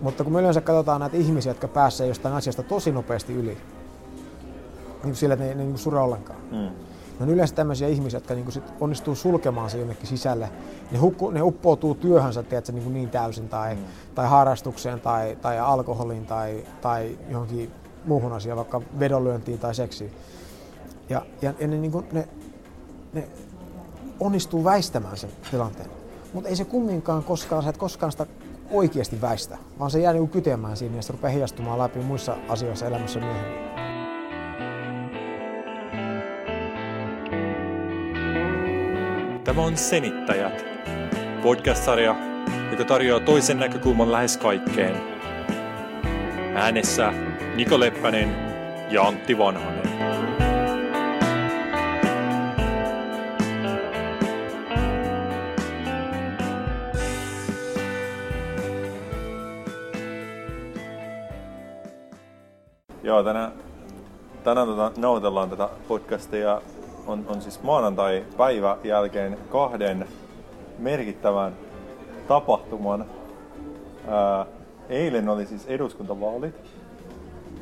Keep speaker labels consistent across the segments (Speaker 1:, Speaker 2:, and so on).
Speaker 1: Mutta kun me yleensä katsotaan näitä ihmisiä, jotka pääsee jostain asiasta tosi nopeasti yli, niin sillä, että ne, ne niin sure ollenkaan. Mm. Ne on yleensä tämmöisiä ihmisiä, jotka niin sit onnistuu sulkemaan se jonnekin sisälle. Ne, hukku, ne uppoutuu työhönsä tiedätkö, niin, niin täysin tai, mm. tai harrastukseen tai, tai alkoholiin tai, tai johonkin muuhun asiaan, vaikka vedonlyöntiin tai seksiin. Ja, ja, ja ne, niin kuin, ne, ne onnistuu väistämään sen tilanteen. Mutta ei se kumminkaan koskaan, sä et koskaan sitä oikeasti väistä, vaan se jää niin kytemään siinä ja se rupeaa heijastumaan läpi muissa asioissa elämässä myöhemmin.
Speaker 2: Tämä on Senittäjät, podcast-sarja, joka tarjoaa toisen näkökulman lähes kaikkeen. Äänessä Niko Leppänen ja Antti Vanhanen. Joo, tänään, tänään tota, nautellaan tätä podcastia on, on siis maanantai-päivä jälkeen kahden merkittävän tapahtuman. Ää, eilen oli siis eduskuntavaalit,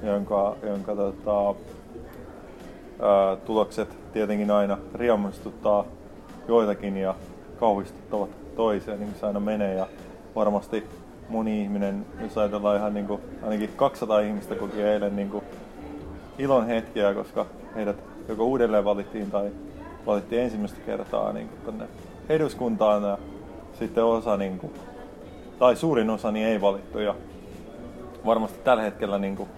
Speaker 2: jonka, jonka tota, ää, tulokset tietenkin aina riemastuttaa joitakin ja kauhistuttavat toisia, niin se aina menee. Ja varmasti moni ihminen, jos ajatellaan ihan niin kuin, ainakin 200 ihmistä koki eilen niin kuin ilon hetkiä, koska heidät joko uudelleen valittiin tai valittiin ensimmäistä kertaa niin kuin tänne eduskuntaan ja sitten osa, niin kuin, tai suurin osa niin ei valittu ja varmasti tällä hetkellä niin kuin,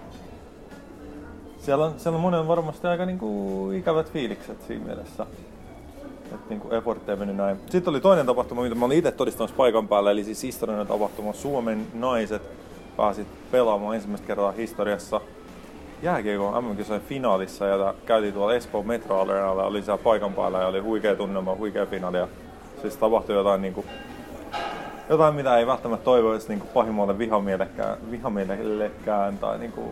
Speaker 2: siellä on, siellä on monen varmasti aika niin kuin, ikävät fiilikset siinä mielessä. Että niin effortti ei mennyt näin. Sitten oli toinen tapahtuma, mitä mä olin itse todistamassa paikan päällä, eli siis historiallinen tapahtuma. Suomen naiset pääsit pelaamaan ensimmäistä kertaa historiassa jääkiekon MM-kisojen finaalissa ja käytiin tuolla Espoon Metro Arenalla, oli siellä paikan päällä ja oli huikea tunnelma, huikea finaali ja siis tapahtui jotain niin kuin, jotain, mitä ei välttämättä toivoisi niin pahimmalle vihamielekään, vihamielellekään tai niin kuin,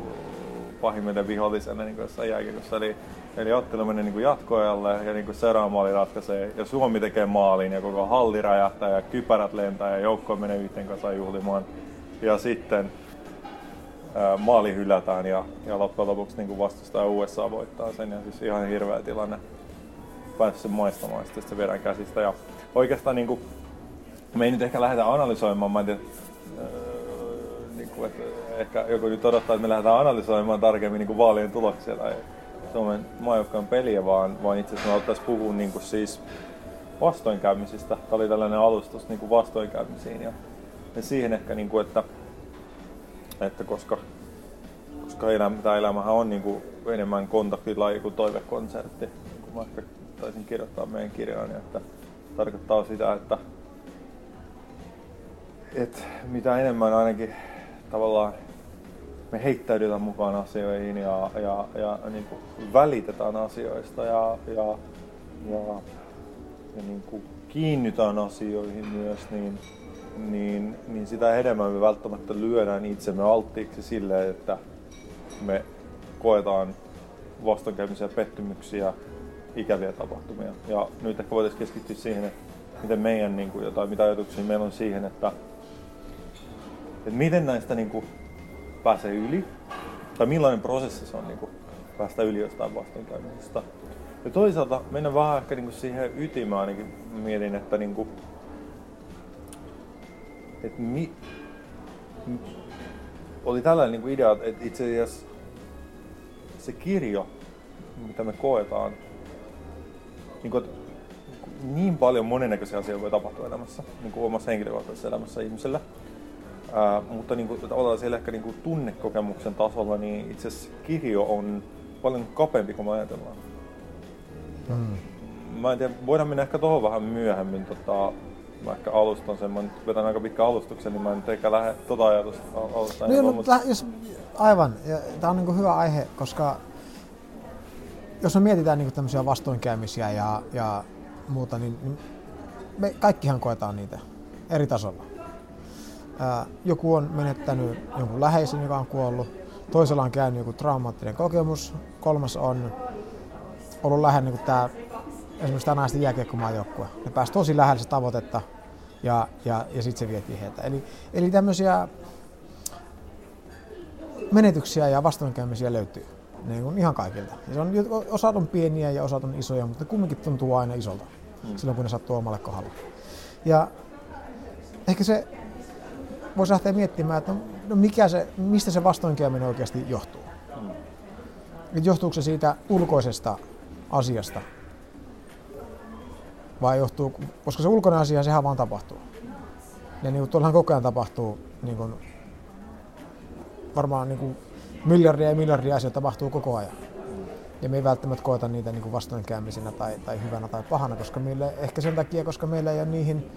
Speaker 2: pahimmille viholliselle niin jääkiekossa. Eli, eli ottelu meni niin jatkoajalle ja niin seuraava maali ratkaisee. Ja Suomi tekee maalin ja koko halli räjähtää ja kypärät lentää ja joukko menee yhteen kanssa juhlimaan. Ja sitten maali hylätään ja, ja loppujen lopuksi niin vastustaja USA voittaa sen. Ja siis ihan hirveä tilanne. Päässyt sen maistamaan sitten se vedän käsistä. Ja oikeastaan niin kuin, me ei nyt ehkä lähdetä analysoimaan, mä en tiedä, niin kuin, että ehkä joku nyt odottaa, että me lähdetään analysoimaan tarkemmin niin kuin vaalien tuloksia tai Suomen maajoukkojen peliä, vaan, vaan itse asiassa me puhua niin kuin siis vastoinkäymisistä. Tämä oli tällainen alustus niin kuin vastoinkäymisiin ja, ja siihen ehkä, niin kuin, että että koska, koska elämä, tämä elämähän on niin kuin enemmän kontaktilaji kuin toivekonsertti, niin kuin mä ehkä taisin kirjoittaa meidän kirjaan, niin että tarkoittaa sitä, että, että mitä enemmän ainakin tavallaan me heittäydytään mukaan asioihin ja, ja, ja niin kuin välitetään asioista ja, ja, ja, ja niin kuin kiinnytään asioihin myös, niin, niin, niin sitä enemmän me välttämättä lyödään itsemme alttiiksi sille, että me koetaan vastoinkäymisiä, pettymyksiä, ikäviä tapahtumia. Ja nyt ehkä voitaisiin keskittyä siihen, että miten meidän, niin kuin, jotain, mitä ajatuksia meillä on siihen, että, että miten näistä niin kuin, pääsee yli, tai millainen prosessi se on niin kuin, päästä yli jostain vastoinkäymisestä. Ja toisaalta mennä vähän ehkä niin kuin siihen ytimään ainakin mietin, että niin kuin, että mi, oli tällainen niin kuin idea, että itse asiassa se kirjo, mitä me koetaan, niin, kuin, niin paljon monennäköisiä asioita voi tapahtua elämässä, niin kuin omassa henkilökohtaisessa elämässä ihmisellä. Ää, mutta niin kuin, tavallaan siellä ehkä niin kuin tunnekokemuksen tasolla, niin itse asiassa kirjo on paljon kapeampi kuin me ajatellaan. Mm. Mä en tiedä, voidaan mennä ehkä tuohon vähän myöhemmin tota, mä ehkä alustan sen, mä nyt vetän aika pitkä alustuksen, niin mä en ehkä lähde tota ajatusta alustaa.
Speaker 1: No, mutta jos, aivan, tämä on niin hyvä aihe, koska jos me mietitään niin tämmöisiä vastoinkäymisiä ja, ja muuta, niin, niin me kaikkihan koetaan niitä eri tasolla. Joku on menettänyt jonkun läheisen, joka on kuollut, toisella on käynyt joku traumaattinen kokemus, kolmas on ollut lähellä niin tämä esimerkiksi tämä naisten jääkiekkomaajoukkue. Ne pääsi tosi lähelle se tavoitetta ja, ja, ja sitten se vietiin heiltä. Eli, eli tämmöisiä menetyksiä ja vastoinkäymisiä löytyy. Niin kuin ihan kaikilta. Ja se on, osat on pieniä ja osat on isoja, mutta kumminkin tuntuu aina isolta mm. silloin, kun ne sattuu omalle kohdalle. Ja ehkä se voisi lähteä miettimään, että no, mikä se, mistä se vastoinkäyminen oikeasti johtuu. Että johtuuko se siitä ulkoisesta asiasta vai johtuu, koska se ulkoinen asia, sehän vaan tapahtuu. Ja niin tuollahan koko ajan tapahtuu niin kuin, varmaan niin kuin, miljardia ja miljardia asioita tapahtuu koko ajan. Ja me ei välttämättä koeta niitä niin kuin vastoinkäymisinä tai, tai hyvänä tai pahana, koska meille, ehkä sen takia, koska meillä ei ole niihin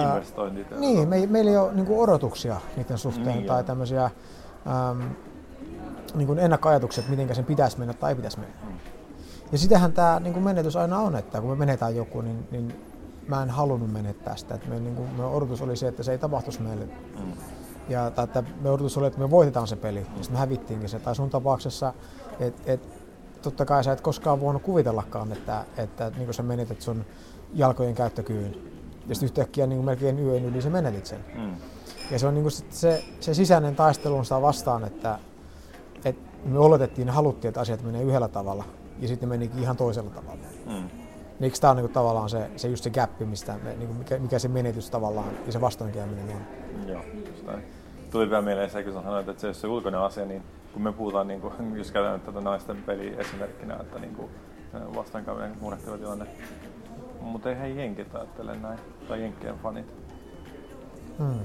Speaker 2: investoinnit.
Speaker 1: Ää, niin, me, meillä ei ole niin kuin odotuksia niiden suhteen niin, tai tämmöisiä äm, niin kuin ennakkoajatukset, miten sen pitäisi mennä tai ei pitäisi mennä. Mm. Ja sitähän tämä niin kuin menetys aina on, että kun me menetään joku, niin, niin mä en halunnut menettää sitä. Että me, niin kuin, me odotus oli se, että se ei tapahtuisi meille. Mm. Ja, tai että me odotus oli, että me voitetaan se peli, mm. ja sitten me hävittiinkin se. Tai sun tapauksessa, että et, totta kai sä et koskaan voinut kuvitellakaan, että, että niin kuin sä menetät sun jalkojen käyttökyvyn. Ja sitten yhtäkkiä niin kuin melkein yön yli sä menetit sen. Mm. Ja se on niin kuin se, se sisäinen taistelu sitä vastaan, että, että me oletettiin ja haluttiin, että asiat menee yhdellä tavalla, ja sitten ne menikin ihan toisella tavalla. Mm. Niin tämä on niin kuin, tavallaan se, se just se gappi, mistä me, niin kuin mikä, mikä, se menetys tavallaan ja se vastoinkäyminen on.
Speaker 2: Joo, just näin. Tuli vielä mieleen se, kun sanoit, että se on se ulkoinen asia, niin kun me puhutaan, niin kuin, jos käytetään tätä naisten peli esimerkkinä, että niin kuin, vastoinkäyminen murehtiva tilanne, mutta ei he jenkit ajattele näin, tai jenkkien fanit. Hmm.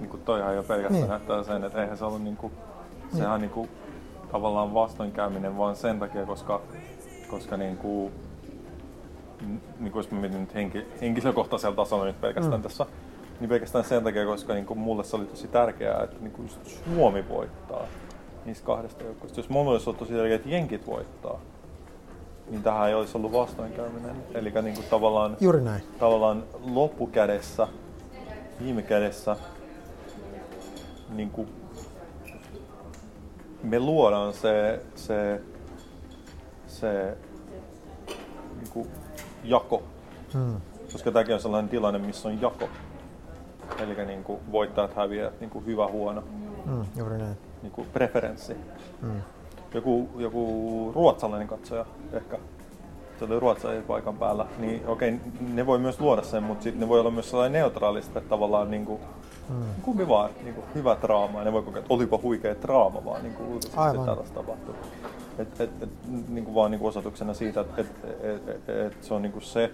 Speaker 2: Niin kuin toihan jo pelkästään niin. näyttää sen, että eihän se ollut niin kuin, sehän niin. niin kuin, tavallaan vastoinkäyminen vaan sen takia, koska, koska niin kuin, niin kuin jos mä mietin nyt henki, henkilökohtaisella tasolla nyt pelkästään mm. tässä, niin pelkästään sen takia, koska niin kuin mulle se oli tosi tärkeää, että niin kuin Suomi voittaa niistä kahdesta joukkueesta. Jos mulle olisi ollut tosi tärkeää, että jenkit voittaa, niin tähän ei olisi ollut vastoinkäyminen. Eli niin kuin tavallaan,
Speaker 1: Juuri näin.
Speaker 2: tavallaan loppukädessä, viime kädessä, niin kuin me luodaan se, se, se niin kuin jako. Hmm. Koska tämäkin on sellainen tilanne, missä on jako. Eli niin kuin voittajat häviävät, niin kuin hyvä, huono.
Speaker 1: Hmm, juuri näin.
Speaker 2: Niin kuin preferenssi. Hmm. Joku, joku ruotsalainen katsoja ehkä se oli ruotsalainen paikan päällä, niin okei, ne voi myös luoda sen, mutta sitten ne voi olla myös sellainen neutraalista, että tavallaan niin kuin, hmm. kumpi vaan, niin kuin, hyvä draama, ja ne voi kokea, että olipa huikea draama vaan niin kuin, tällaista tapahtuu. Et, et, et, niin kuin vaan niin kuin osoituksena siitä, että et, et, et, et se on niin kuin se,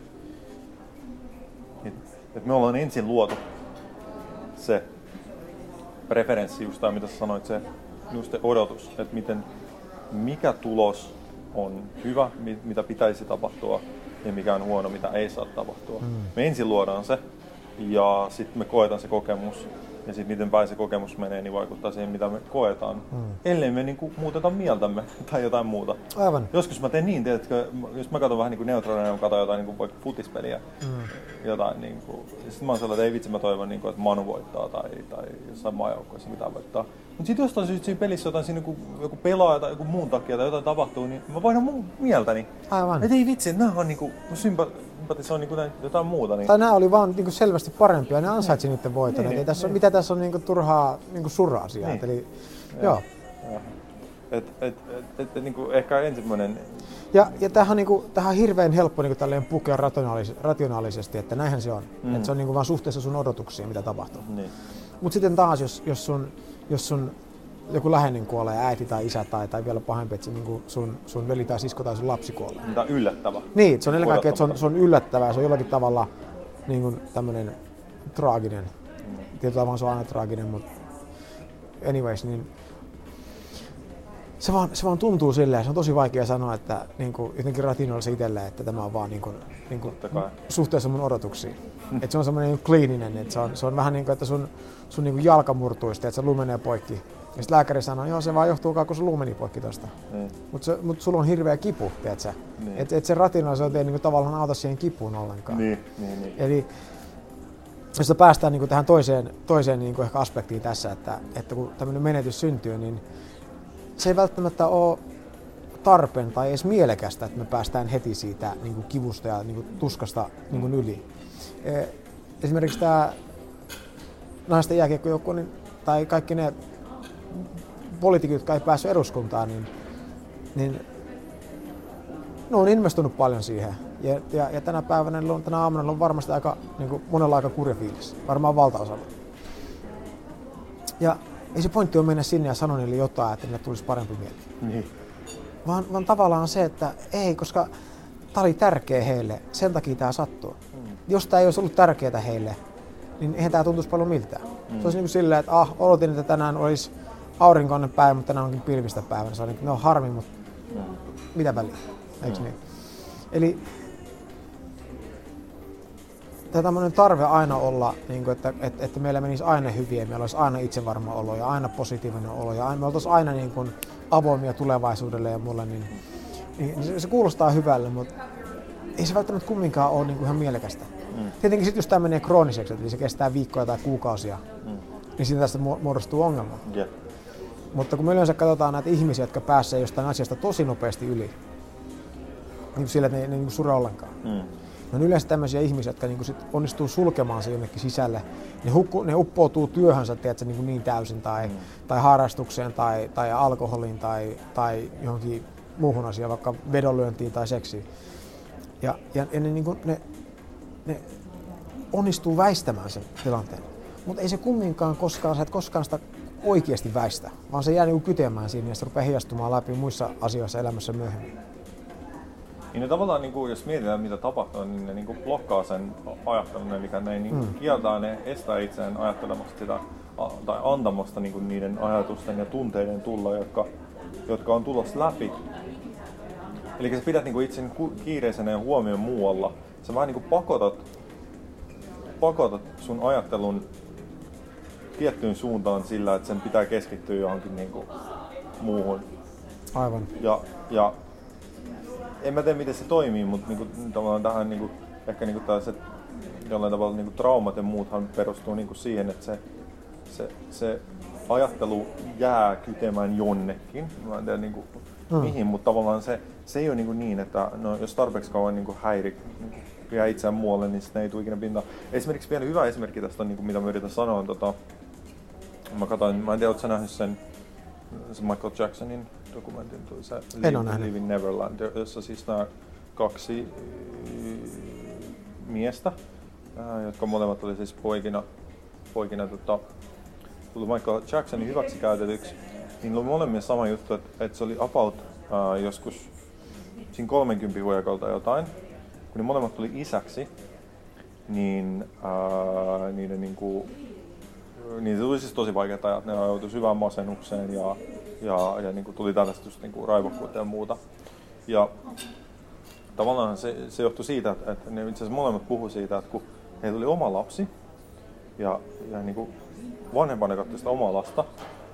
Speaker 2: että et me ollaan ensin luotu se preferenssi, just tämä mitä sä sanoit, se, just se odotus, että miten, mikä tulos on hyvä, mitä pitäisi tapahtua, ja mikä on huono, mitä ei saa tapahtua. Mm. Me ensin luodaan se, ja sitten me koetaan se kokemus, ja sitten miten päin se kokemus menee, niin vaikuttaa siihen, mitä me koetaan. Mm. Ellei me niin kuin, muuteta mieltämme tai jotain muuta.
Speaker 1: Aivan.
Speaker 2: Joskus mä teen niin, tiedätkö, jos mä katson vähän niin neutraalina, mä katson jotain niin kuin vaikka futispeliä, mm. jotain niin kuin, sitten mä oon sellainen, että ei vitsi, mä toivon, niin kuin, että Manu voittaa tai, tai jossain maajoukkoissa mitä voittaa. Mutta sitten jostain syystä siinä pelissä jotain siinä joku, joku pelaaja tai joku muun takia tai jotain tapahtuu, niin mä vaihdan mun mieltäni.
Speaker 1: Aivan.
Speaker 2: Että ei vitsi, että nämä on niinku, sympa, sympatisoin niinku jotain muuta. Niin.
Speaker 1: Tai nämä oli vaan niinku selvästi parempia, ne ansaitsi niiden voiton. Niin, niin, tässä on, niin. Mitä tässä on niinku turhaa niinku surraa sieltä. Niin. Eli, joo. joo.
Speaker 2: Et, et, et, et, niinku ehkä ensimmäinen...
Speaker 1: Ja, ja tämähän, on, niinku, tämähän on hirveän helppo niinku tälleen pukea rationaalis, rationaalisesti, että näinhän se on. Mm. Että se on niinku vaan suhteessa sun odotuksiin, mitä tapahtuu.
Speaker 2: Niin.
Speaker 1: Mutta sitten taas, jos, jos, sun, jos sun joku läheinen kuolee, äiti tai isä tai, tai vielä pahempi, että se, niin sun, sun veli tai sisko tai sun lapsi kuolee.
Speaker 2: Tämä on yllättävä.
Speaker 1: Niin, se on ennen kaikkea, että se on, se on yllättävää, se on jollakin tavalla niin kuin tämmöinen traaginen. Mm. Tietyllä tavalla se on aina traaginen, mutta anyways, niin se vaan, se vaan tuntuu silleen, se on tosi vaikea sanoa, että niin kuin, jotenkin rationaalisesti itselleen, että tämä on vaan niin kuin, niin kuin, suhteessa mun odotuksiin. että se on semmoinen niin kliininen, että se on, se on vähän niin kuin, että sun, sun niin kuin jalka murtuisi, että se luu menee poikki. Ja sitten lääkäri sanoo, joo se vaan johtuu kun sun luu meni poikki tosta. Niin. Mutta mut sulla on hirveä kipu, tiedätkö? Niin. Että et se rationaalisuus ei niin kuin, tavallaan auta siihen kipuun ollenkaan.
Speaker 2: Niin, niin, niin.
Speaker 1: Eli jos päästään niin kuin tähän toiseen, toiseen niin kuin ehkä aspektiin tässä, että, että kun tämmöinen menetys syntyy, niin se ei välttämättä ole tarpeen tai edes mielekästä, että me päästään heti siitä niin kuin kivusta ja niin kuin tuskasta niin kuin yli. E, esimerkiksi tämä naisten jääkiekkojoukkue, niin tai kaikki ne poliitikot, jotka ei päässyt eduskuntaan, niin, niin ne on investoinut paljon siihen. Ja, ja, ja tänä päivänä, tänä aamuna on varmasti aika, niin kuin monella aika kurja fiilis, varmaan valtaosalla. Ja ei se pointti ole mennä sinne ja sanoa niille jotain, että ne tulisi parempi mieli.
Speaker 2: Niin.
Speaker 1: Vaan, vaan tavallaan se, että ei, koska tämä oli tärkeä heille, sen takia tämä sattuu. Mm. Jos tämä ei olisi ollut tärkeää heille, niin eihän tämä tuntuisi paljon miltään. Mm. Se olisi niin kuin silleen, että ah, odotin, että tänään olisi aurinkoinen päivä, mutta tänään onkin pilvistä päivä. Se on, niin, no harmi, mutta mm. mitä väliä, eikö mm. niin? Eli tämä tämmöinen tarve aina olla, niin kuin, että, että, että, meillä menisi aina hyviä, meillä olisi aina itsevarma olo ja aina positiivinen olo ja me oltaisiin aina niin kuin avoimia tulevaisuudelle ja mulle, niin, niin se, se kuulostaa hyvälle, mutta ei se välttämättä kumminkaan ole niin kuin ihan mielekästä. Mm. Tietenkin sitten jos tämä menee krooniseksi, eli se kestää viikkoja tai kuukausia, mm. niin siitä tästä muodostuu ongelma.
Speaker 2: Yeah.
Speaker 1: Mutta kun me yleensä katsotaan näitä ihmisiä, jotka pääsee jostain asiasta tosi nopeasti yli, niin sillä, että ne, ne niin sure ollenkaan. Mm ne on yleensä tämmöisiä ihmisiä, jotka niin sit onnistuu sulkemaan se jonnekin sisälle. Ne, hukku, ne uppoutuu työhönsä tiedätkö, niin, niin täysin tai, mm. tai harrastukseen tai, tai alkoholiin tai, tai johonkin muuhun asiaan, vaikka vedonlyöntiin tai seksiin. Ja, ja, ja ne, niin kuin, ne, ne onnistuu väistämään sen tilanteen. Mutta ei se kumminkaan koskaan, sä et koskaan sitä oikeasti väistä, vaan se jää niin kytemään siinä ja se rupeaa heijastumaan läpi muissa asioissa elämässä myöhemmin.
Speaker 2: Niin ne tavallaan, niin kuin, jos mietitään mitä tapahtuu, niin ne niin kuin blokkaa sen ajattelun, eli ne niin mm. kieltää, ne estää itseään ajattelemasta sitä tai antamasta niin kuin niiden ajatusten ja tunteiden tulla, jotka, jotka on tulossa läpi. Eli sä pidät niin kuin itse kiireisenä ja huomioon muualla. Sä vähän niin kuin pakotat, pakotat sun ajattelun tiettyyn suuntaan sillä, että sen pitää keskittyä johonkin niin kuin muuhun.
Speaker 1: Aivan.
Speaker 2: Ja, ja en mä tiedä miten se toimii, mutta niinku, tavallaan tähän niinku, ehkä niinku tällaiset jollain tavalla niinku traumat ja muuthan perustuu niinku siihen, että se, se, se ajattelu jää kytemään jonnekin. Mä en tiedä niinku, hmm. mihin, mutta tavallaan se, se ei ole niinku niin, että no, jos tarpeeksi kauan niinku häiri, niinku, jää itseään muualle, niin sitten ei tule ikinä pintaan. Esimerkiksi vielä hyvä esimerkki tästä, on, niinku, mitä mä yritän sanoa, on, tota, mä katsoin, mä en tiedä, ootko nähnyt sen, sen Michael Jacksonin dokumentin, tuli se Live, Living Neverland, jossa siis nämä kaksi miestä, jotka molemmat oli siis poikina, poikina tota, tullut Michael Jacksonin hyväksi käytetyksi, niin oli molemmissa sama juttu, että, että se oli about uh, joskus siinä 30 huijakolta jotain, kun ne molemmat tuli isäksi, niin uh, niiden niinku, niin se tuli siis tosi vaikeat ajat, ne joutui syvään masennukseen ja ja, ja niin kuin tuli just niin kuin raivokkuutta ja muuta. Ja tavallaan se, se johtui siitä, että, että ne itse asiassa molemmat puhu siitä, että kun heillä oli oma lapsi ja, ja niin kuin vanhempana katsoi sitä omaa lasta,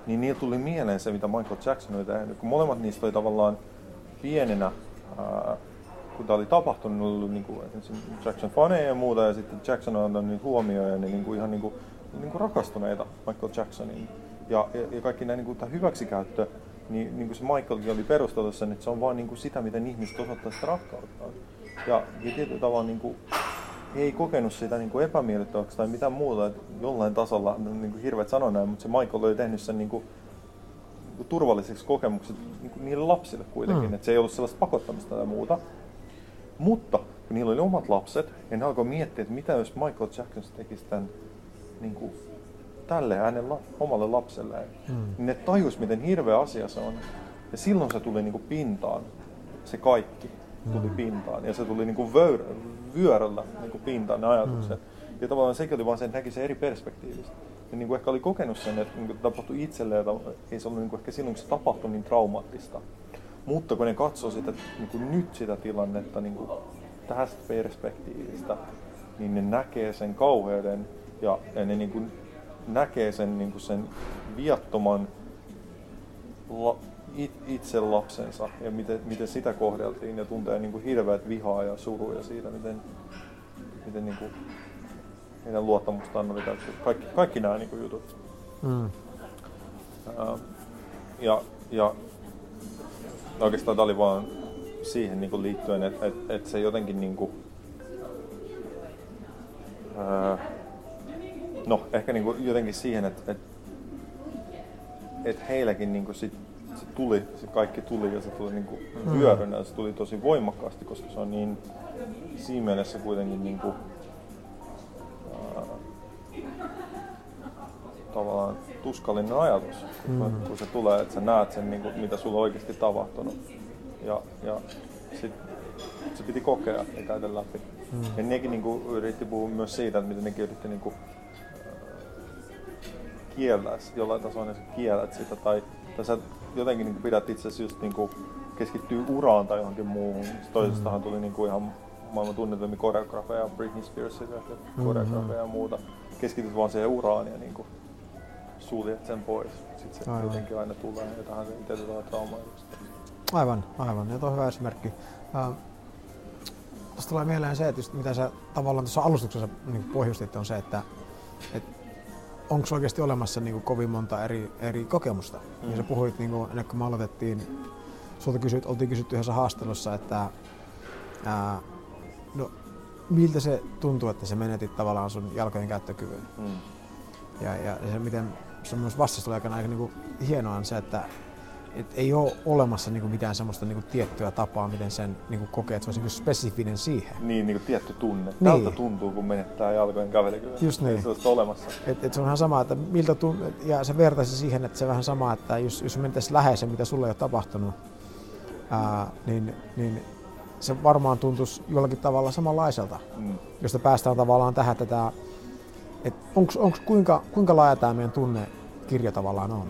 Speaker 2: niin niillä tuli mieleen se, mitä Michael Jackson oli tehnyt. Kun molemmat niistä oli tavallaan pienenä, ää, kun tämä oli tapahtunut, niin oli niin kuin, Jackson faneja ja muuta, ja sitten Jackson on antanut niitä huomioon, ja ne niin kuin ihan niin kuin, niin kuin rakastuneita Michael Jacksonin ja, ja, kaikki nämä niin kuin, hyväksikäyttö, niin, niin kuin se Michaelkin oli perustellut sen, että se on vaan niin kuin sitä, miten ihmiset osoittaa sitä rakkautta. Ja, ja tietyllä tavalla niin kuin, he ei kokenut sitä niin kuin epämiellyttäväksi tai mitään muuta, että jollain tasolla, niin kuin hirveät sanoa näin, mutta se Michael oli tehnyt sen niin kuin, niin kuin turvalliseksi kokemukset niin kuin niille lapsille kuitenkin, mm. että se ei ollut sellaista pakottamista tai muuta. Mutta kun niillä oli omat lapset, ja ne alkoi miettiä, että mitä jos Michael Jackson tekisi tämän niin kuin, tälle hänen la, omalle lapselleen, mm. niin ne tajus, miten hirveä asia se on. Ja silloin se tuli niin kuin pintaan, se kaikki tuli mm. pintaan. Ja se tuli niin kuin vöyr, vyörällä niin kuin pintaan ne ajatukset. Mm. Ja tavallaan sekin oli vaan se, että näki se eri perspektiivistä. Ja niin kuin ehkä oli kokenut sen, että niin kuin tapahtui itselleen, että ei se ollut niin kuin ehkä silloin, kun se tapahtui niin traumaattista. Mutta kun ne katsoo sitä, niin kuin nyt sitä tilannetta niin kuin tästä perspektiivistä, niin ne näkee sen kauheuden ja, ja ne niin kuin näkee sen, niin kuin sen viattoman la, it, itse lapsensa ja miten, miten sitä kohdeltiin ja tuntee niin kuin hirveät vihaa ja suruja siitä, miten, miten niin kuin, heidän luottamustaan oli täytty. Kaikki, kaikki nämä niin kuin jutut. Mm. Uh, ja, ja oikeastaan tämä oli vaan siihen niin kuin liittyen, että et, et se jotenkin niin kuin, uh, no ehkä niin kuin jotenkin siihen, että, että et heilläkin niinku sit, se tuli, se kaikki tuli ja se tuli niinku mm. vyörynä ja se tuli tosi voimakkaasti, koska se on niin siinä mielessä kuitenkin niinku, ää, tavallaan tuskallinen ajatus, mm. kun se tulee, että sä näet sen, niinku, mitä sulla on oikeasti tapahtunut. Ja, ja sit se piti kokea ja käydä läpi. Mm. Ja nekin niinku yritti puhua myös siitä, että miten nekin yritti niinku, kiellää jollain tasolla, sä kiellät sitä tai, tai sä jotenkin niin pidät itse asiassa just niin keskittyy uraan tai johonkin muuhun. Toisestahan mm. tuli niin kuin ihan maailman tunnetumia koreografeja, Britney Spearsia ja mm-hmm. koreografeja ja muuta. Keskityt vaan siihen uraan ja niin kuin suljet sen pois. Sitten se aivan. jotenkin aina tulee ja tähän se itse tulee.
Speaker 1: Aivan, aivan. Ja tuo on hyvä esimerkki. Uh, Tuosta tulee mieleen se, että just mitä sä tavallaan tuossa alustuksessa niin pohjustit, on se, että, että onko oikeasti olemassa niin kuin, kovin monta eri, eri kokemusta. Mm. Ja sä puhuit, niin kuin, ennen kuin me aloitettiin, sulta kysyt, oltiin kysytty yhdessä haastelussa, että ää, no, miltä se tuntuu, että sä menetit tavallaan sun jalkojen käyttökyvyn. Mm. Ja, ja se, miten se myös vastasi aikana aika niin kuin, hienoa on se, että et ei ole olemassa niinku mitään semmoista niinku tiettyä tapaa, miten sen niinku kokee, että se olisi niinku spesifinen siihen.
Speaker 2: Niin, niinku tietty tunne. Niin. Tältä tuntuu, kun menettää jalkojen kävelykyvyn.
Speaker 1: Just niin.
Speaker 2: Se on olemassa.
Speaker 1: Et, et se on ihan sama, että miltä tuntuu, ja se vertaisi siihen, että se vähän sama, että jos, jos mentäisiin läheisen, mitä sulle ei ole tapahtunut, ää, niin, niin se varmaan tuntuisi jollakin tavalla samanlaiselta, mm. josta päästään tavallaan tähän, että, tämä, että onks, kuinka, kuinka laaja tämä meidän tunnekirja tavallaan on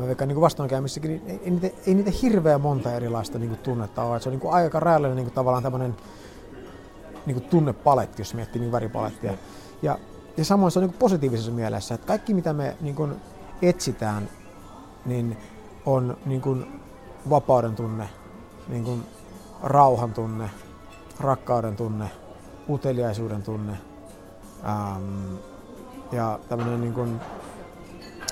Speaker 1: mä veikkaan niin vastoinkäymissäkin, niin ei, ei, niitä, ei niitä hirveän monta erilaista niin kuin tunnetta ole. Et se on niin kuin aika rajallinen niin kuin tavallaan tämmöinen niin kuin tunnepaletti, jos miettii niin väripalettia. Ja, ja samoin se on niin kuin positiivisessa mielessä, että kaikki mitä me niin kuin etsitään, niin on niin kuin vapauden tunne, niin kuin rauhan tunne, rakkauden tunne, uteliaisuuden tunne ähm, ja tämmöinen niin kuin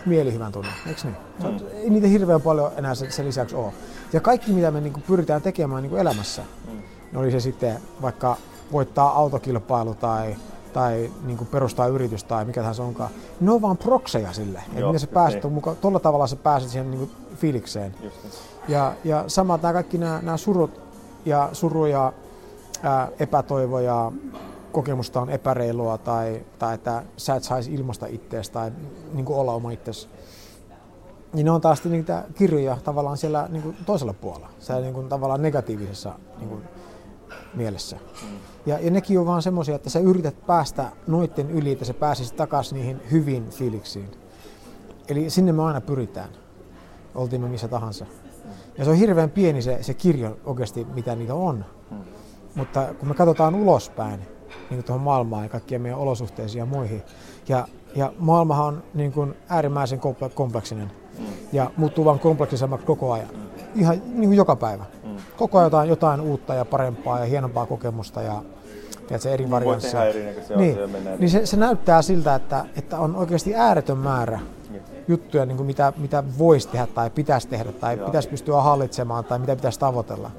Speaker 1: mielihyvän tunne, eikö niin? Mm. Ei niitä hirveän paljon enää sen, sen lisäksi ole. Ja kaikki mitä me niinku pyritään tekemään niinku elämässä, mm. niin oli se sitten vaikka voittaa autokilpailu tai, tai niinku perustaa yritys tai mikä tahansa onkaan, ne on vaan prokseja sille. Joo, miten sä pääset, niin. mukaan, tolla tavalla sä pääset siihen niinku fiilikseen. Just niin. Ja, ja sama tämä kaikki nämä surut ja suru ja ää, epätoivo ja kokemusta on epäreilua tai, tai että sä et saisi ilmasta ittees tai niin kuin olla oma itsesi. Niin ne on taas niitä kirjoja tavallaan siellä niin kuin toisella puolella, siellä niin kuin tavallaan negatiivisessa niin kuin mielessä. Ja, ja nekin on vaan semmoisia, että sä yrität päästä noitten yli, että sä pääsisit takaisin niihin hyvin fiiliksiin. Eli sinne me aina pyritään, oltiin me missä tahansa. Ja se on hirveän pieni se, se kirjo oikeasti, mitä niitä on. Mutta kun me katsotaan ulospäin, niin tuohon maailmaan ja kaikkien meidän olosuhteisiin ja muihin. Ja, ja maailmahan on niin kuin äärimmäisen kompleksinen ja muuttuu vaan kompleksisemmaksi koko ajan. Ihan niin kuin joka päivä. Koko ajan jotain, jotain uutta ja parempaa ja hienompaa kokemusta ja tiedätkö, eri variansseja. Niin, niin se, se, näyttää siltä, että, että on oikeasti ääretön määrä juttuja, niin kuin mitä, mitä voisi tehdä tai pitäisi tehdä tai Joo. pitäisi pystyä hallitsemaan tai mitä pitäisi tavoitella.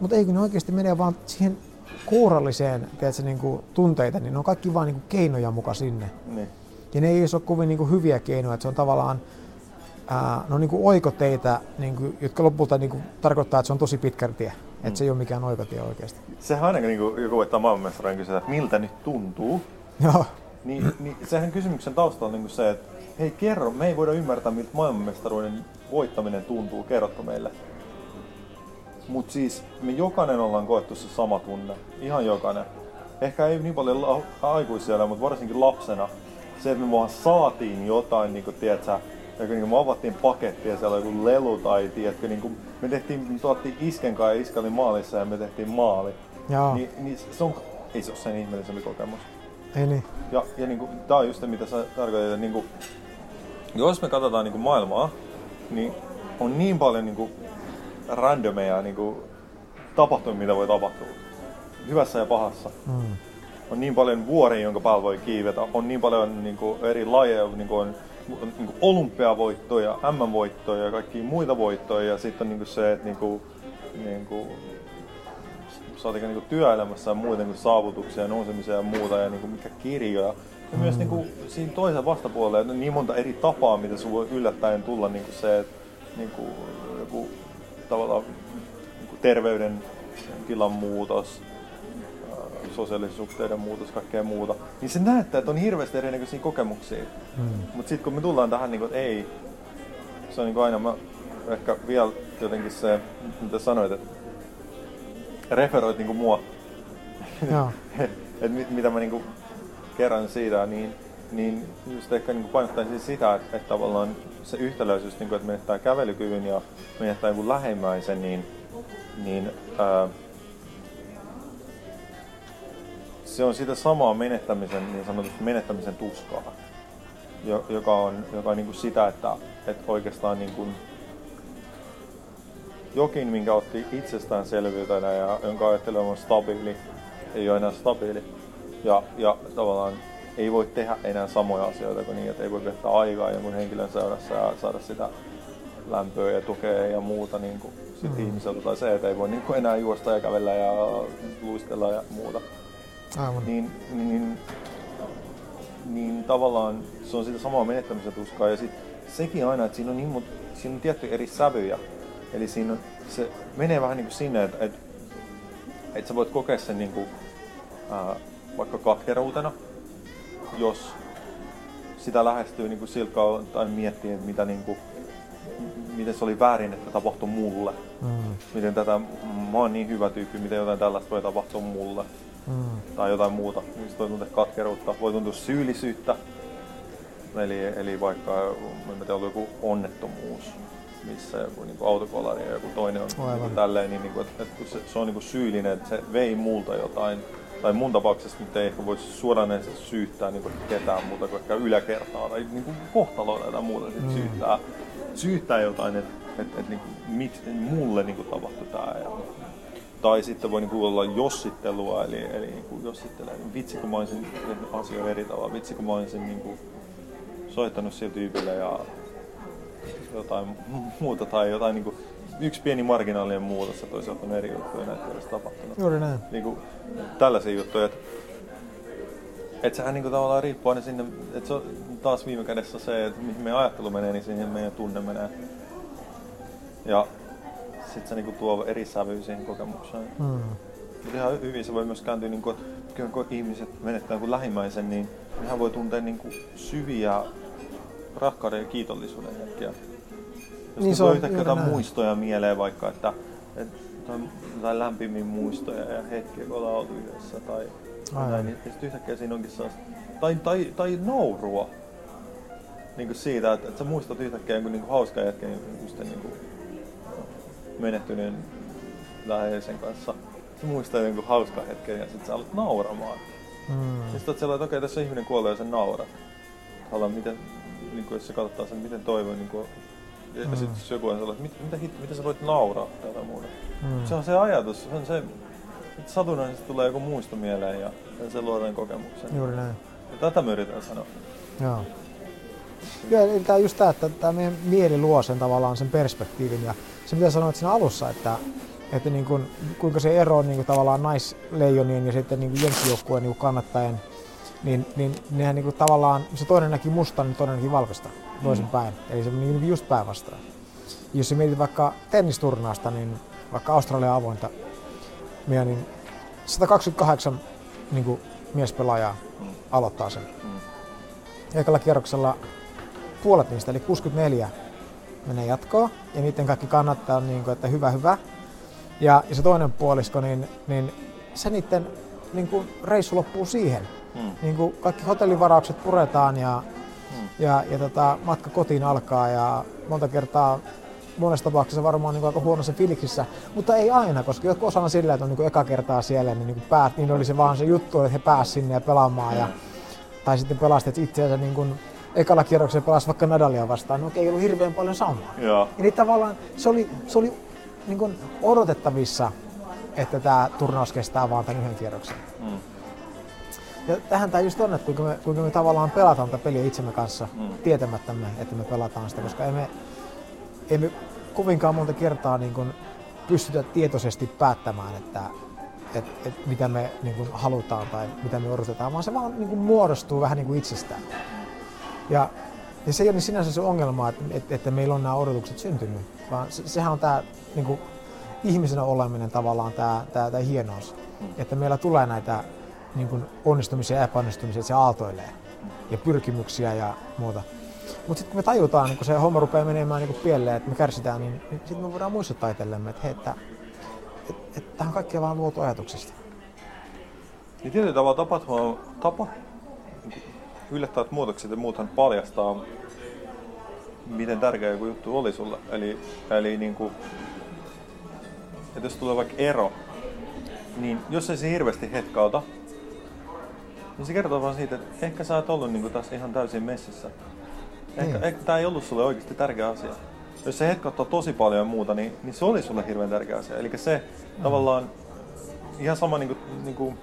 Speaker 1: Mutta eikö ne oikeasti mene vaan siihen kuuralliseen tiedätkö, niin kuin tunteita, niin ne on kaikki vain niin keinoja muka sinne. Niin. Ja ne ei ole kovin niin kuin hyviä keinoja, että se on tavallaan ää, no niin kuin oikoteitä, niin kuin, jotka lopulta niin kuin, tarkoittaa, että se on tosi pitkä tie. Mm. Että se ei ole mikään oikotie oikeasti.
Speaker 2: Sehän aina, niin kuin joku voittaa maailmanmestaruuden kysyä, että miltä nyt tuntuu.
Speaker 1: Joo.
Speaker 2: Niin, niin sehän kysymyksen taustalla on niin kuin se, että hei kerro, me ei voida ymmärtää, miltä maailmanmestaruuden voittaminen tuntuu, kerrotko meille. Mutta siis me jokainen ollaan koettu se sama tunne. Ihan jokainen. Ehkä ei niin paljon la- aikuisia, mutta varsinkin lapsena. Se, että me vaan saatiin jotain, niin kuin, tiedätkö, joku, niin kuin me avattiin paketti ja siellä oli joku lelu tai tiedätkö, niin kuin, me tehtiin, me tuottiin isken kanssa ja iska oli maalissa ja me tehtiin maali.
Speaker 1: Joo.
Speaker 2: Ni, niin se on, ei se ole sen ihmeellisempi kokemus.
Speaker 1: Ei niin.
Speaker 2: Ja, ja niin kuin, tää on just se, mitä sä tarkoitat, että niin kuin, jos me katsotaan niin kuin maailmaa, niin on niin paljon niin kuin, randomeja niin kuin, tapahtumia, mitä voi tapahtua. Hyvässä ja pahassa. Mm. On niin paljon vuoria, jonka päällä voi kiivetä. On niin paljon niin kuin, eri lajeja, niin kuin, on niin kuin olympiavoittoja, M-voittoja ja kaikkia muita voittoja. Ja sitten on niin kuin se, että niin kuin, niin kuin, saatika niin työelämässä ja muuten kuin saavutuksia, nousemisia ja muuta ja niin kuin mikä kirjoja. ja myös niin kuin, siinä toisen vastapuolella on niin monta eri tapaa, mitä sun voi yllättäen tulla niin kuin se, että niin kuin, joku tavallaan niin kuin terveyden tilan muutos, sosiaalisen suhteiden muutos, kaikkea muuta, niin se näyttää, että on hirveästi erinäköisiä kokemuksia. Mm. Mutta sitten kun me tullaan tähän, niin kuin, että ei, se on niin kuin aina, mä ehkä vielä jotenkin se, mitä sanoit, että referoit niin kuin mua, että mit, mitä mä niin kuin kerran siitä, niin, niin just ehkä niin painottaisin sitä, että, että tavallaan se yhtäläisyys, niin kuin, että menettää kävelykyvyn ja menettää joku lähimmäisen, niin, niin ää, se on sitä samaa menettämisen, niin sanotusti menettämisen tuskaa, joka on, joka on niin kuin sitä, että, että oikeastaan niin kuin jokin, minkä otti itsestäänselvyytenä ja jonka ajattelee on stabiili, ei ole enää stabiili. Ja, ja tavallaan ei voi tehdä enää samoja asioita kuin niin, että ei voi viettää aikaa jonkun henkilön seurassa ja saada sitä lämpöä ja tukea ja muuta niin kuin sit mm. ihmiseltä. Tai se, että ei voi niin kuin enää juosta ja kävellä ja luistella ja muuta. Aivan. Niin, niin, niin tavallaan se on sitä samaa menettämisen tuskaa. Ja sit sekin aina, että siinä on, niin, siinä on tietty eri sävyjä. Eli siinä on, se menee vähän niin kuin sinne, että, että, että sä voit kokea sen niin kuin, ää, vaikka katkeruutena, jos sitä lähestyy niin kuin tai miettii, että mitä niin kuin, miten se oli väärin, että tapahtui mulle. Mm. Miten tätä, mä oon niin hyvä tyyppi, miten jotain tällaista voi tapahtua mulle. Mm. Tai jotain muuta. Niin se voi tuntua katkeruutta, voi tuntua syyllisyyttä. Eli, eli vaikka en tiedä, joku onnettomuus, missä joku niin kuin autokolari ja joku toinen on niin tälleen, niin, niin kuin, että, että se, se on niin kuin syyllinen, että se vei multa jotain tai mun tapauksessa nyt ei ehkä voisi suoraan syyttää niin ketään muuta kuin ehkä yläkertaa tai niin kuin kohtaloa tai muuta sit mm. syyttää, syyttää jotain, että et, et, niin mit, mulle niin kuin tapahtui tämä. Ja, tai sitten voi niin kuin olla jossittelua, eli, eli niin kuin jossittelee, niin vitsi kun mä olisin tehnyt asioita eri tavalla, vitsi kun mä olisin niin kuin soittanut sillä tyypille ja jotain muuta tai jotain niin kuin, yksi pieni marginaalinen muutos, että olisi ottanut eri juttuja näitä olisi tapahtunut.
Speaker 1: Juuri näin.
Speaker 2: Niin kuin, tällaisia juttuja, että että sehän niinku tavallaan riippuu aina sinne, että se on taas viime kädessä se, että mihin meidän ajattelu menee, niin siihen meidän tunne menee. Ja sitten se niinku tuo eri sävyä siihen kokemukseen. Hmm. Mutta ihan hyvin se voi myös kääntyä, niinku, että kun ihmiset menettää jonkun lähimmäisen, niin nehän voi tuntea niinku syviä rakkauden ja kiitollisuuden hetkiä. Jos niin on yhtäkkiä jotain näin. muistoja mieleen vaikka, että, että tai lämpimmin muistoja ja hetkiä, kun ollaan oltu yhdessä tai jotain, niin sitten yhtäkkiä siinä onkin sellaista, tai, tai, tai naurua niin kuin siitä, että, että sä muistat yhtäkkiä jonkun niin kuin hauska hetken just niin kuin menehtyneen läheisen kanssa. Sä muistat jonkun hauska hetken ja sitten sä alat nauramaan. Mm. Ja sitten oot sellainen, että okei, okay, tässä on ihminen kuollut ja sen naurat. Haluan, miten, niin kuin, jos se katsoo sen, miten toivon niin kuin, ja mm. sitten joku on sellainen, että mitä, mitä, mitä sä voit nauraa tätä muuta. Mm. Se on se ajatus, se on se, että satunnaisesti tulee joku muisto mieleen ja se luo kokemuksen.
Speaker 1: Juuri näin.
Speaker 2: Ja tätä me yritän sanoa.
Speaker 1: Joo. Joo, eli tämä just tämä, että tämä meidän mieli luo sen tavallaan sen perspektiivin ja se mitä sanoit siinä alussa, että, että niin kuin, kuinka se ero niin kuin tavallaan naisleijonien ja sitten niin jenkkijoukkueen niin kannattajien, niin, niin nehän niin kuin tavallaan, se toinen näki musta, niin toinen näki valkoista toisinpäin. Mm. Eli se meni niin just päinvastaan. Jos mietit vaikka tennisturnausta, niin vaikka Australian avointa, niin 128 niin kuin miespelaajaa aloittaa sen. Ekalla kierroksella puolet niistä, eli 64, menee jatkoon, ja niiden kaikki kannattaa, niin kuin, että hyvä, hyvä. Ja, ja se toinen puolisko, niin, niin se niiden niin kuin, reissu loppuu siihen. Mm. Niin kuin kaikki hotellivaraukset puretaan ja. Ja, ja tota, matka kotiin alkaa ja monta kertaa monessa tapauksessa varmaan niin aika huonossa filiksissä, mutta ei aina, koska joku osana sillä, että on niin eka kertaa siellä, niin, niin päät, niin oli se vaan se juttu, että he pääsivät sinne ja pelaamaan. Ja, tai sitten pelastet itseänsä niin kuin ekalla kierroksella pelasi vaikka Nadalia vastaan, no okei, ei ollut hirveän paljon samaa.
Speaker 2: Joo.
Speaker 1: Eli tavallaan se oli, se oli niin kuin odotettavissa, että tämä turnaus kestää vaan tämän yhden kierroksen. Mm. Ja tähän tämä just on, että kuinka me, kuinka me tavallaan pelataan tätä peliä itsemme kanssa mm. tietämättämme, että me pelataan sitä, koska emme, emme kovinkaan monta kertaa niin kuin pystytä tietoisesti päättämään, että, et, et, mitä me niin kuin, halutaan tai mitä me odotetaan, vaan se vaan niin kuin, muodostuu vähän niin kuin itsestään. Ja, ja se ei ole sinänsä se ongelma, että, että, että meillä on nämä odotukset syntynyt, vaan se, sehän on tämä niin kuin, ihmisenä oleminen tavallaan tämä, tämä, tämä hienous. Että meillä tulee näitä niin kuin, onnistumisia ja epäonnistumisia, että se aaltoilee ja pyrkimyksiä ja muuta. Mutta sitten kun me tajutaan, niin kun se homma rupeaa menemään niin pieleen, että me kärsitään, niin, niin sitten me voidaan muistuttaa itsellemme, että hei, että että et, tähän kaikkea vaan luotu ajatuksista.
Speaker 2: Niin tietyllä tavalla tapahtuma, tapa, yllättävät muutokset ja muuthan paljastaa, miten tärkeä joku juttu oli sulle. Eli, eli niin kuin, että jos tulee vaikka ero, niin jos ei se hirveästi hetkauta, niin se kertoo vaan siitä, että ehkä sä oot ollut niin kuin tässä ihan täysin messissä. Ehkä, niin. ehkä tämä ei ollut sulle oikeasti tärkeä asia. Jos se hetkauttaa tosi paljon muuta, niin, niin se oli sulle hirveän tärkeä asia. Eli se mm. tavallaan ihan sama niin kuin, niin kuin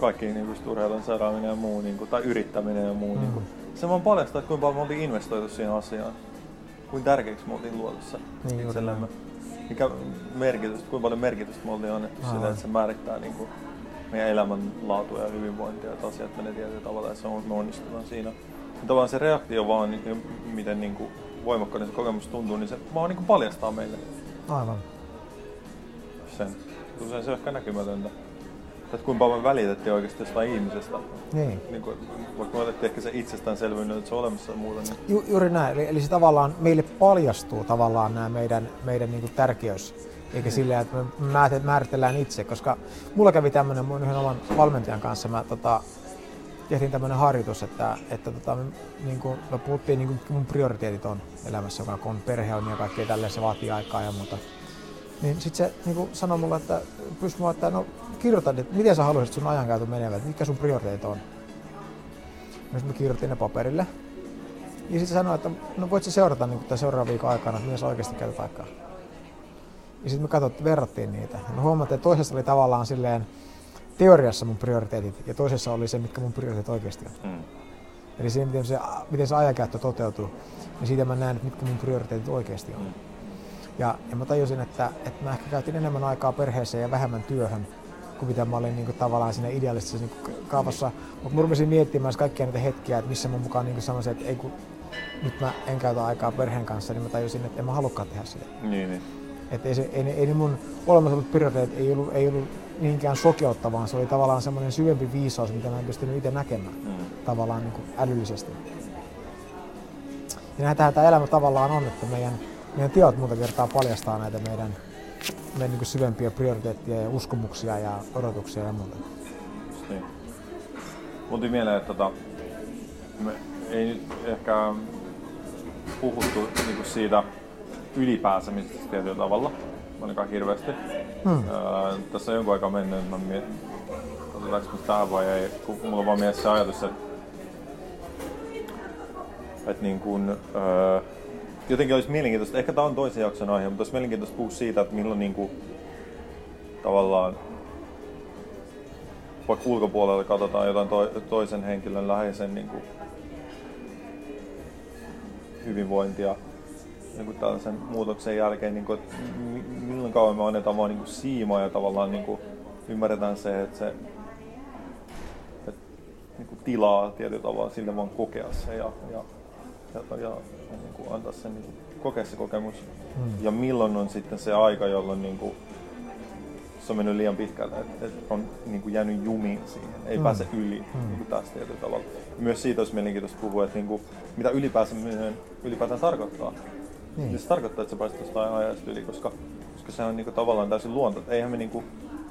Speaker 2: kaikki niin kuin urheilun seuraaminen ja muu, niin kuin, tai yrittäminen ja muu. Mm. Niin kuin, se vaan paljastaa, että kuinka paljon me oltiin investoitu siihen asiaan. Kuinka tärkeäksi me oltiin luotu se niin, itsellemme. Mikä merkitys, kuinka paljon merkitystä me oltiin annettu sille, että se määrittää niin kuin, meidän elämänlaatua ja hyvinvointia, että asiat menee tietyllä tavalla ja se on, me onnistutaan siinä. Ja tavallaan se reaktio vaan, niin, miten niin kuin, voimakkainen se kokemus tuntuu, niin se vaan niin kuin paljastaa meille.
Speaker 1: Aivan.
Speaker 2: Sen. Usein se on ehkä näkymätöntä. Että kuinka paljon välitettiin oikeasti jostain ihmisestä.
Speaker 1: Niin.
Speaker 2: niin kuin, vaikka me otettiin ehkä se itsestäänselvyys, että se on olemassa ja muuta. Niin...
Speaker 1: Ju, juuri näin. Eli, eli se tavallaan meille paljastuu tavallaan nämä meidän, meidän niin kuin tärkeys eikä sillä, että me määritellään itse, koska mulla kävi tämmöinen mun yhden oman valmentajan kanssa, mä tota, tehtiin tämmöinen harjoitus, että, että tota, me, niin kuin, me puhuttiin niin kuin mun prioriteetit on elämässä, joka on perhe on ja kaikkea tälleen, se vaatii aikaa ja muuta. Niin sitten se niin kuin sanoi mulle, että pysty mua, että no kirjoita, että miten sä haluaisit sun ajankäytön menevät, mitkä sun prioriteetit on. Ja mä kirjoitin ne paperille. Ja sitten sanoi, että no voit sä seurata niin tämän seuraavan viikon aikana, että miten sä oikeasti käytät aikaa. Ja sitten me katsottiin, verrattiin niitä. Ja me huomattiin, että toisessa oli tavallaan silleen teoriassa mun prioriteetit ja toisessa oli se, mitkä mun prioriteetit oikeasti on. Mm. Eli siinä, miten se, miten se ajankäyttö toteutuu, niin siitä mä näen, että mitkä mun prioriteetit oikeasti on. Mm. Ja, ja mä tajusin, että, että mä ehkä käytin enemmän aikaa perheeseen ja vähemmän työhön kuin mitä mä olin niin kuin, tavallaan siinä idealistisessa niin kaavassa. Mutta mä rupesin miettimään kaikkia niitä hetkiä, että missä mä mukaan niin sanoisin, että ei kun nyt mä en käytä aikaa perheen kanssa, niin mä tajusin, että en mä halukkaan tehdä sitä.
Speaker 2: Niin, niin.
Speaker 1: Että ei, se, ei, ei mun olemassa ollut prioriteetit ei ollut, ei ollut niinkään sokeuttavaa, se oli tavallaan semmoinen syvempi viisaus, mitä mä en pystynyt itse näkemään mm. tavallaan niin kuin älyllisesti. Ja näitähän tämä elämä tavallaan on, että meidän, meidän teot monta kertaa paljastaa näitä meidän, meidän niin kuin syvempiä prioriteetteja ja uskomuksia ja odotuksia ja muuta.
Speaker 2: Niin. Mun tuli mieleen, että tota, me ei nyt ehkä puhuttu niin kuin siitä ylipääsemisestä tietyllä tavalla, ainakaan hirveästi. Hmm. Öö, tässä on jonkun aikaa mennyt, että mä mietin, otetaanko tähän vai ei, kun mulla on vaan mielessä se ajatus, että, että niin kuin, öö, jotenkin olisi mielenkiintoista, ehkä tämä on toisen jakson aihe, mutta olisi mielenkiintoista puhua siitä, että milloin niin kuin, tavallaan vaikka ulkopuolella katsotaan jotain to, toisen henkilön läheisen niin kuin, hyvinvointia niin tällaisen muutoksen jälkeen, niin kuin, että milloin kauan me annetaan vaan niin kuin siimaa ja tavallaan niin kuin ymmärretään se, että se että, niin kuin tilaa tietyllä tavalla sille vaan kokea se ja, ja, ja, ja, ja niin kuin antaa sen niin kuin, kokea se kokemus. Hmm. Ja milloin on sitten se aika, jolloin niin kuin, se on mennyt liian pitkälle, että et on niin kuin jäänyt jumiin siihen, ei mm. pääse yli mm. niin tästä tietyllä tavalla. Myös siitä olisi mielenkiintoista puhua, että niin kuin, mitä ylipäätään tarkoittaa. Niin. Se tarkoittaa, että sä pääset jostain ajasta yli, koska, koska se on niinku tavallaan täysin luonto. Eihän me, niinku,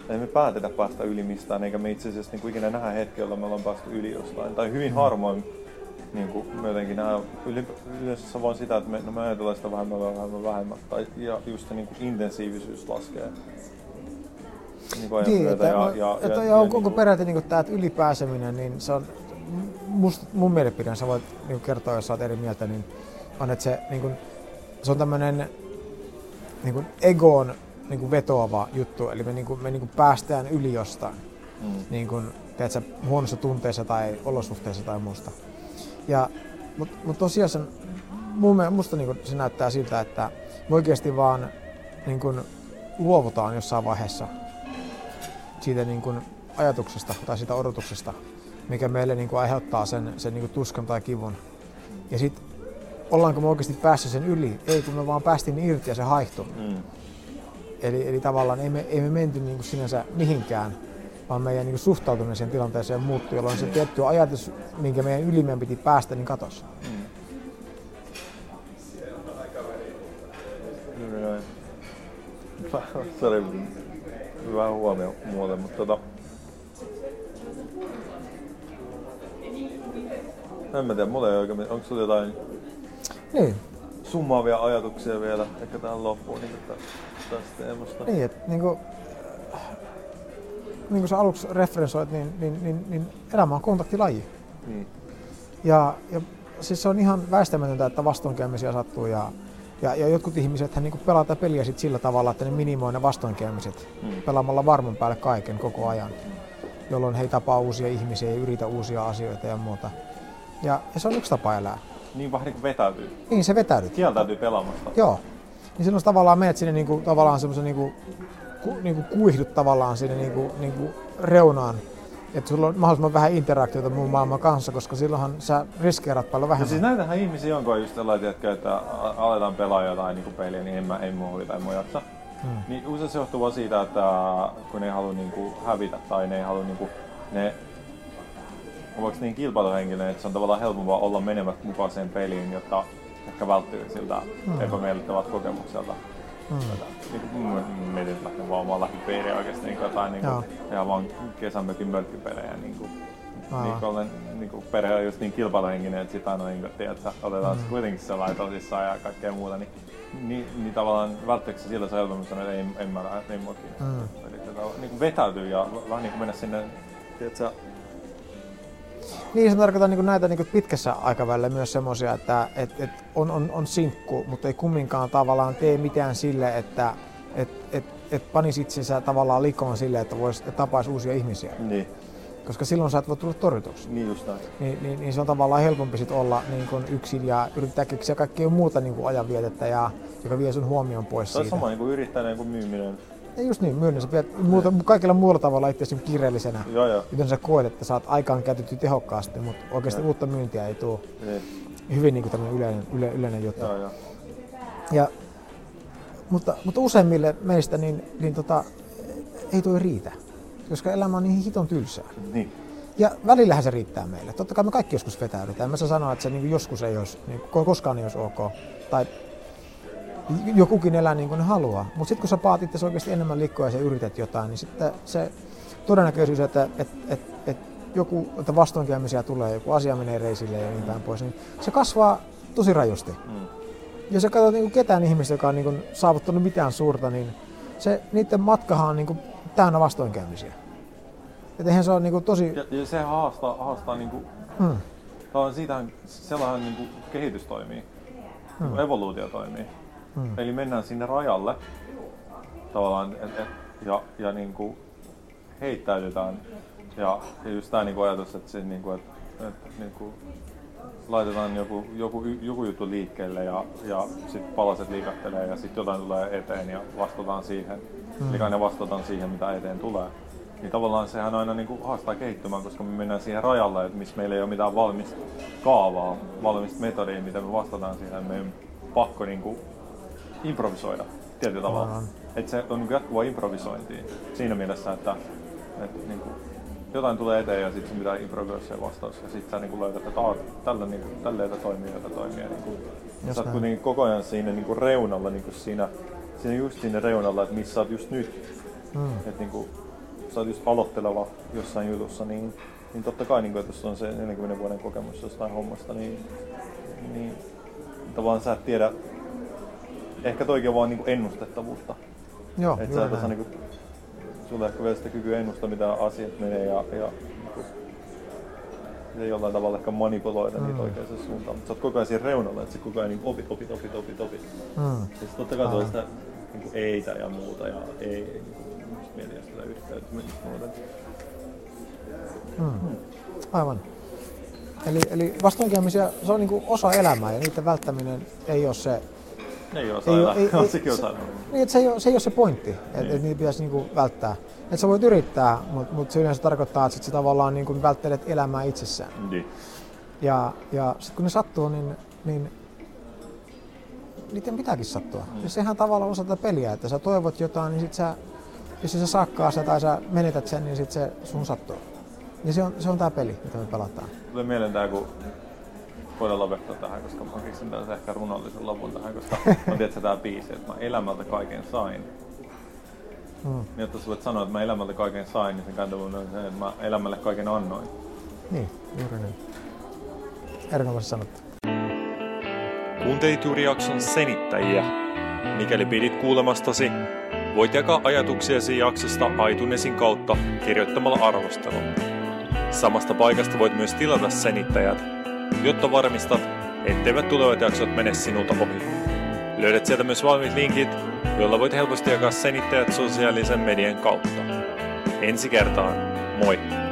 Speaker 2: eihän me päätetä päästä yli mistään, eikä me itse asiassa niinku ikinä nähdä hetki, jolla me ollaan päästy yli jostain. Tai hyvin mm. harvoin niin kuin me jotenkin nähdään yleensä vaan sitä, että me, no me ajatellaan sitä vähemmän, vähemmän, vähemmän. Tai, ja just se niin kuin intensiivisyys laskee.
Speaker 1: Niin, niin että, ja, ja, että, ja, ja, onko, onko peräti niin tämä, että ylipääseminen, niin se on must, mun mielipide, sä voit niin kertoa, jos sä oot eri mieltä, niin on, että se niin kuin, se on tämmöinen niin kuin egoon niin kuin vetoava juttu, eli me, niin kuin, me niin kuin päästään yli jostain, mm. niin kuin, tiedätkö, huonossa tunteessa tai olosuhteessa tai muusta. Ja, mutta mut tosiaan mun, musta niin kuin, se näyttää siltä, että me oikeasti vaan niin kuin, luovutaan jossain vaiheessa siitä niin kuin ajatuksesta tai siitä odotuksesta, mikä meille niin kuin aiheuttaa sen, sen niin kuin tuskan tai kivun. Ja sitten ollaanko me oikeasti päässyt sen yli? Ei, kun me vaan päästiin irti ja se haihtui. Mm. Eli, eli tavallaan ei me, ei me menty niin kuin sinänsä mihinkään, vaan meidän niin kuin suhtautuminen siihen tilanteeseen muuttui, jolloin se tietty ajatus, minkä meidän yli meidän piti päästä, niin katosi. Mm.
Speaker 2: Se oli hyvä huomio muuten, mutta tota... En mä tiedä, mulla ei oikein, onko sulla jotain
Speaker 1: niin.
Speaker 2: summaavia ajatuksia vielä ehkä tähän loppuun niin tästä, tästä teemasta?
Speaker 1: Niin, että niin kuin, niin kuin sä aluksi referensoit, niin, niin, niin, niin elämä on kontaktilaji. Niin. Ja, ja siis se on ihan väistämätöntä, että vastoinkäymisiä sattuu ja, ja, ja jotkut ihmiset niin pelaa tätä peliä sit sillä tavalla, että ne minimoi ne vastoinkäymiset mm. pelaamalla varman päälle kaiken koko ajan, jolloin he ei tapaa uusia ihmisiä ja yritä uusia asioita ja muuta. Ja, ja se on yksi tapa elää.
Speaker 2: Niin vähän niin vetäytyy.
Speaker 1: Niin, se vetäytyy.
Speaker 2: Kieltäytyy pelaamasta.
Speaker 1: Joo. Niin silloin tavallaan menet sinne niinku, tavallaan semmoisen niinku, ku, niinku kuihdut tavallaan sinne niinku, niinku reunaan että sulla on mahdollisimman vähän interaktiota muun maailman kanssa, koska silloinhan sä riskeerat paljon vähemmän.
Speaker 2: No siis näitähän ihmisiä on, kun just sellaisia, että aletaan pelaa jotain niin peliä, niin en mä, en mua tai mua jaksa. Hmm. Niin usein se johtuu vaan siitä, että kun ne ei halua niin kuin, hävitä tai ne ei halua niin kuin, ne ovatko niin kilpailuhenkilöitä, että se on tavallaan helpompaa olla menevät mukaan sen peliin, jotta ehkä välttyy siltä hmm. epämiellyttävältä kokemukselta. Mm. Niin kuin, mietin lähteä vaan omaa lähipiiriä oikeasti niin jotain niin kuin, ihan vaan kesämökin mölkkypelejä. Niin kuin, niin kuin olen niin kuin perhe on just niin kilpailuhenkinen, että sitä aina niin kuin, tiedät, että otetaan mm. se sellainen tosissaan ja kaikkea muuta. Niin, niin, niin tavallaan välttyykö se sillä helpommin sanoa, että ei, en mä lähde, ei mua mm. Eli tota, niin kuin vetäytyy ja vähän niin kuin mennä sinne, tiedätkö,
Speaker 1: niin, se tarkoittaa niin näitä niin pitkässä aikavälillä myös semmoisia, että et, et on, on, on sinkku, mutta ei kumminkaan tavallaan tee mitään sille, että et, et, et panisi itsensä tavallaan likoon sille, että vois, että tapaisi uusia ihmisiä.
Speaker 2: Niin.
Speaker 1: Koska silloin sä et voi tulla torjutuksi.
Speaker 2: Niin just näin.
Speaker 1: Niin, niin, niin se on tavallaan helpompi sit olla niin kuin yksin ja yrittää keksiä kaikkea muuta niin kuin ajanvietettä, ja, joka vie sun huomion pois
Speaker 2: siitä.
Speaker 1: Se
Speaker 2: on sama niin kuin yrittäjän kuin myyminen
Speaker 1: ja just niin, myönnin. Sä pidät muuta, kaikilla muulla tavalla itse kiireellisenä.
Speaker 2: Joo, joo.
Speaker 1: Joten sä koet, että saat aikaan käytetty tehokkaasti, mutta oikeasti joo. uutta myyntiä ei tule. Niin. Hyvin niin kuin yleinen, yle, yleinen juttu.
Speaker 2: Joo, joo.
Speaker 1: Ja, mutta, mutta useimmille meistä niin, niin tota, ei tuo riitä, koska elämä on niin hiton tylsää.
Speaker 2: Niin.
Speaker 1: Ja välillähän se riittää meille. Totta kai me kaikki joskus vetäydytään. Mä sanoa, että se niin joskus ei olisi, niin koskaan ei olisi ok. Tai jokukin elää niin kuin ne haluaa. Mutta sitten kun sä paat itse oikeasti enemmän liikkoa ja sä yrität jotain, niin sitten se todennäköisyys, että et, et, et joku, että vastoinkäymisiä tulee, joku asia menee reisille ja niin päin pois, niin se kasvaa tosi rajusti. Mm. Jos sä katsot niin ketään ihmistä, joka on niin kuin saavuttanut mitään suurta, niin se, niiden matkahan on niin kuin täynnä vastoinkäymisiä. Et eihän se on niin kuin tosi...
Speaker 2: Ja, ja se haastaa, haastaa niin kuin, hmm. siitähän sellainen niin kuin kehitys toimii, hmm. evoluutio toimii. Hmm. Eli mennään sinne rajalle tavallaan et, et, ja, ja niin kuin heittäydytään. Ja, ja just tämä niin ajatus, että, se, niin kuin, että, että niin kuin laitetaan joku, joku, joku juttu liikkeelle ja, ja sitten palaset liikattelee ja sitten jotain tulee eteen ja vastataan siihen. Hmm. Eli ne vastataan siihen, mitä eteen tulee. Niin tavallaan sehän aina niin kuin haastaa kehittymään, koska me mennään siihen rajalle, että missä meillä ei ole mitään valmista kaavaa, valmista metodia, miten me vastataan siihen. Meidän pakko niin kuin improvisoida tietyllä tavalla. Että se on jatkuva improvisointi siinä mielessä, että, että niin kuin, jotain tulee eteen ja sitten pitää improvisoida se vastaus. Ja sitten sä niin löydät, että tällä, niin kuin, tällä toimii, jota toimii. Ja, niin kuin, sä oot niin koko ajan siinä niin kuin reunalla, niin kuin siinä, siinä just siinä reunalla, että missä sä oot just nyt. Mm. Että niin kuin, sä oot just aloitteleva jossain jutussa, niin, niin totta kai, niin kuin, että jos on se 40 vuoden kokemus jostain hommasta, niin, niin tavallaan sä et tiedä ehkä toikin on vaan niinku ennustettavuutta.
Speaker 1: Joo,
Speaker 2: Et sä tässä niinku, sulla ehkä vielä sitä kykyä ennustaa, mitä asiat menee ja, ja ei jollain tavalla ehkä manipuloida mm. niitä oikeaan suuntaan. Mutta sä oot koko ajan siinä reunalla, että sä koko ajan niinku opit, opit, opit, opit, opit. Mm. Siis totta kai tulee sitä niinku eitä ja muuta ja ei, niinku, mietin sitä muuten.
Speaker 1: Mm. Mm. Aivan. Eli, eli vastoinkäymisiä, se on niinku osa elämää ja niiden välttäminen ei ole se
Speaker 2: Ei ole ei, ei, on
Speaker 1: Niin, että se ei ole se, ei ole se pointti, että niin. et niitä pitäisi niinku välttää. Että sä voit yrittää, mutta mut se yleensä tarkoittaa, että sit sä tavallaan niinku välttelet elämää itsessään.
Speaker 2: Niin.
Speaker 1: Ja, ja sitten kun ne sattuu, niin, niin niiden pitääkin sattua. Mm. Ja sehän tavallaan osa tätä peliä, että sä toivot jotain, niin sit sä, jos sä sakkaa se tai sä menetät sen, niin sit se sun sattuu. Ja se on, se on tää peli, mitä me pelataan.
Speaker 2: Tulee mieleen tää, kun voidaan lopettaa tähän, koska mä keksin tällaisen ehkä runollisen lopun tähän, koska mä tiedän, tää biisi, että mä elämältä kaiken sain. Mm. Niin, jotta sä voit sanoa, että mä elämältä kaiken sain, niin sen kantava on se, että mä elämälle kaiken annoin.
Speaker 1: Niin, juuri niin. Erinomaisesti sanottu.
Speaker 2: Kuuntelit juuri jakson senittäjiä. Mikäli pidit kuulemastasi, voit jakaa ajatuksiasi jaksosta iTunesin kautta kirjoittamalla arvostelun. Samasta paikasta voit myös tilata senittäjät, jotta varmistat, etteivät tulevat jaksot mene sinulta ohi. Löydät sieltä myös valmiit linkit, joilla voit helposti jakaa senittäjät sosiaalisen median kautta. Ensi kertaan, moi!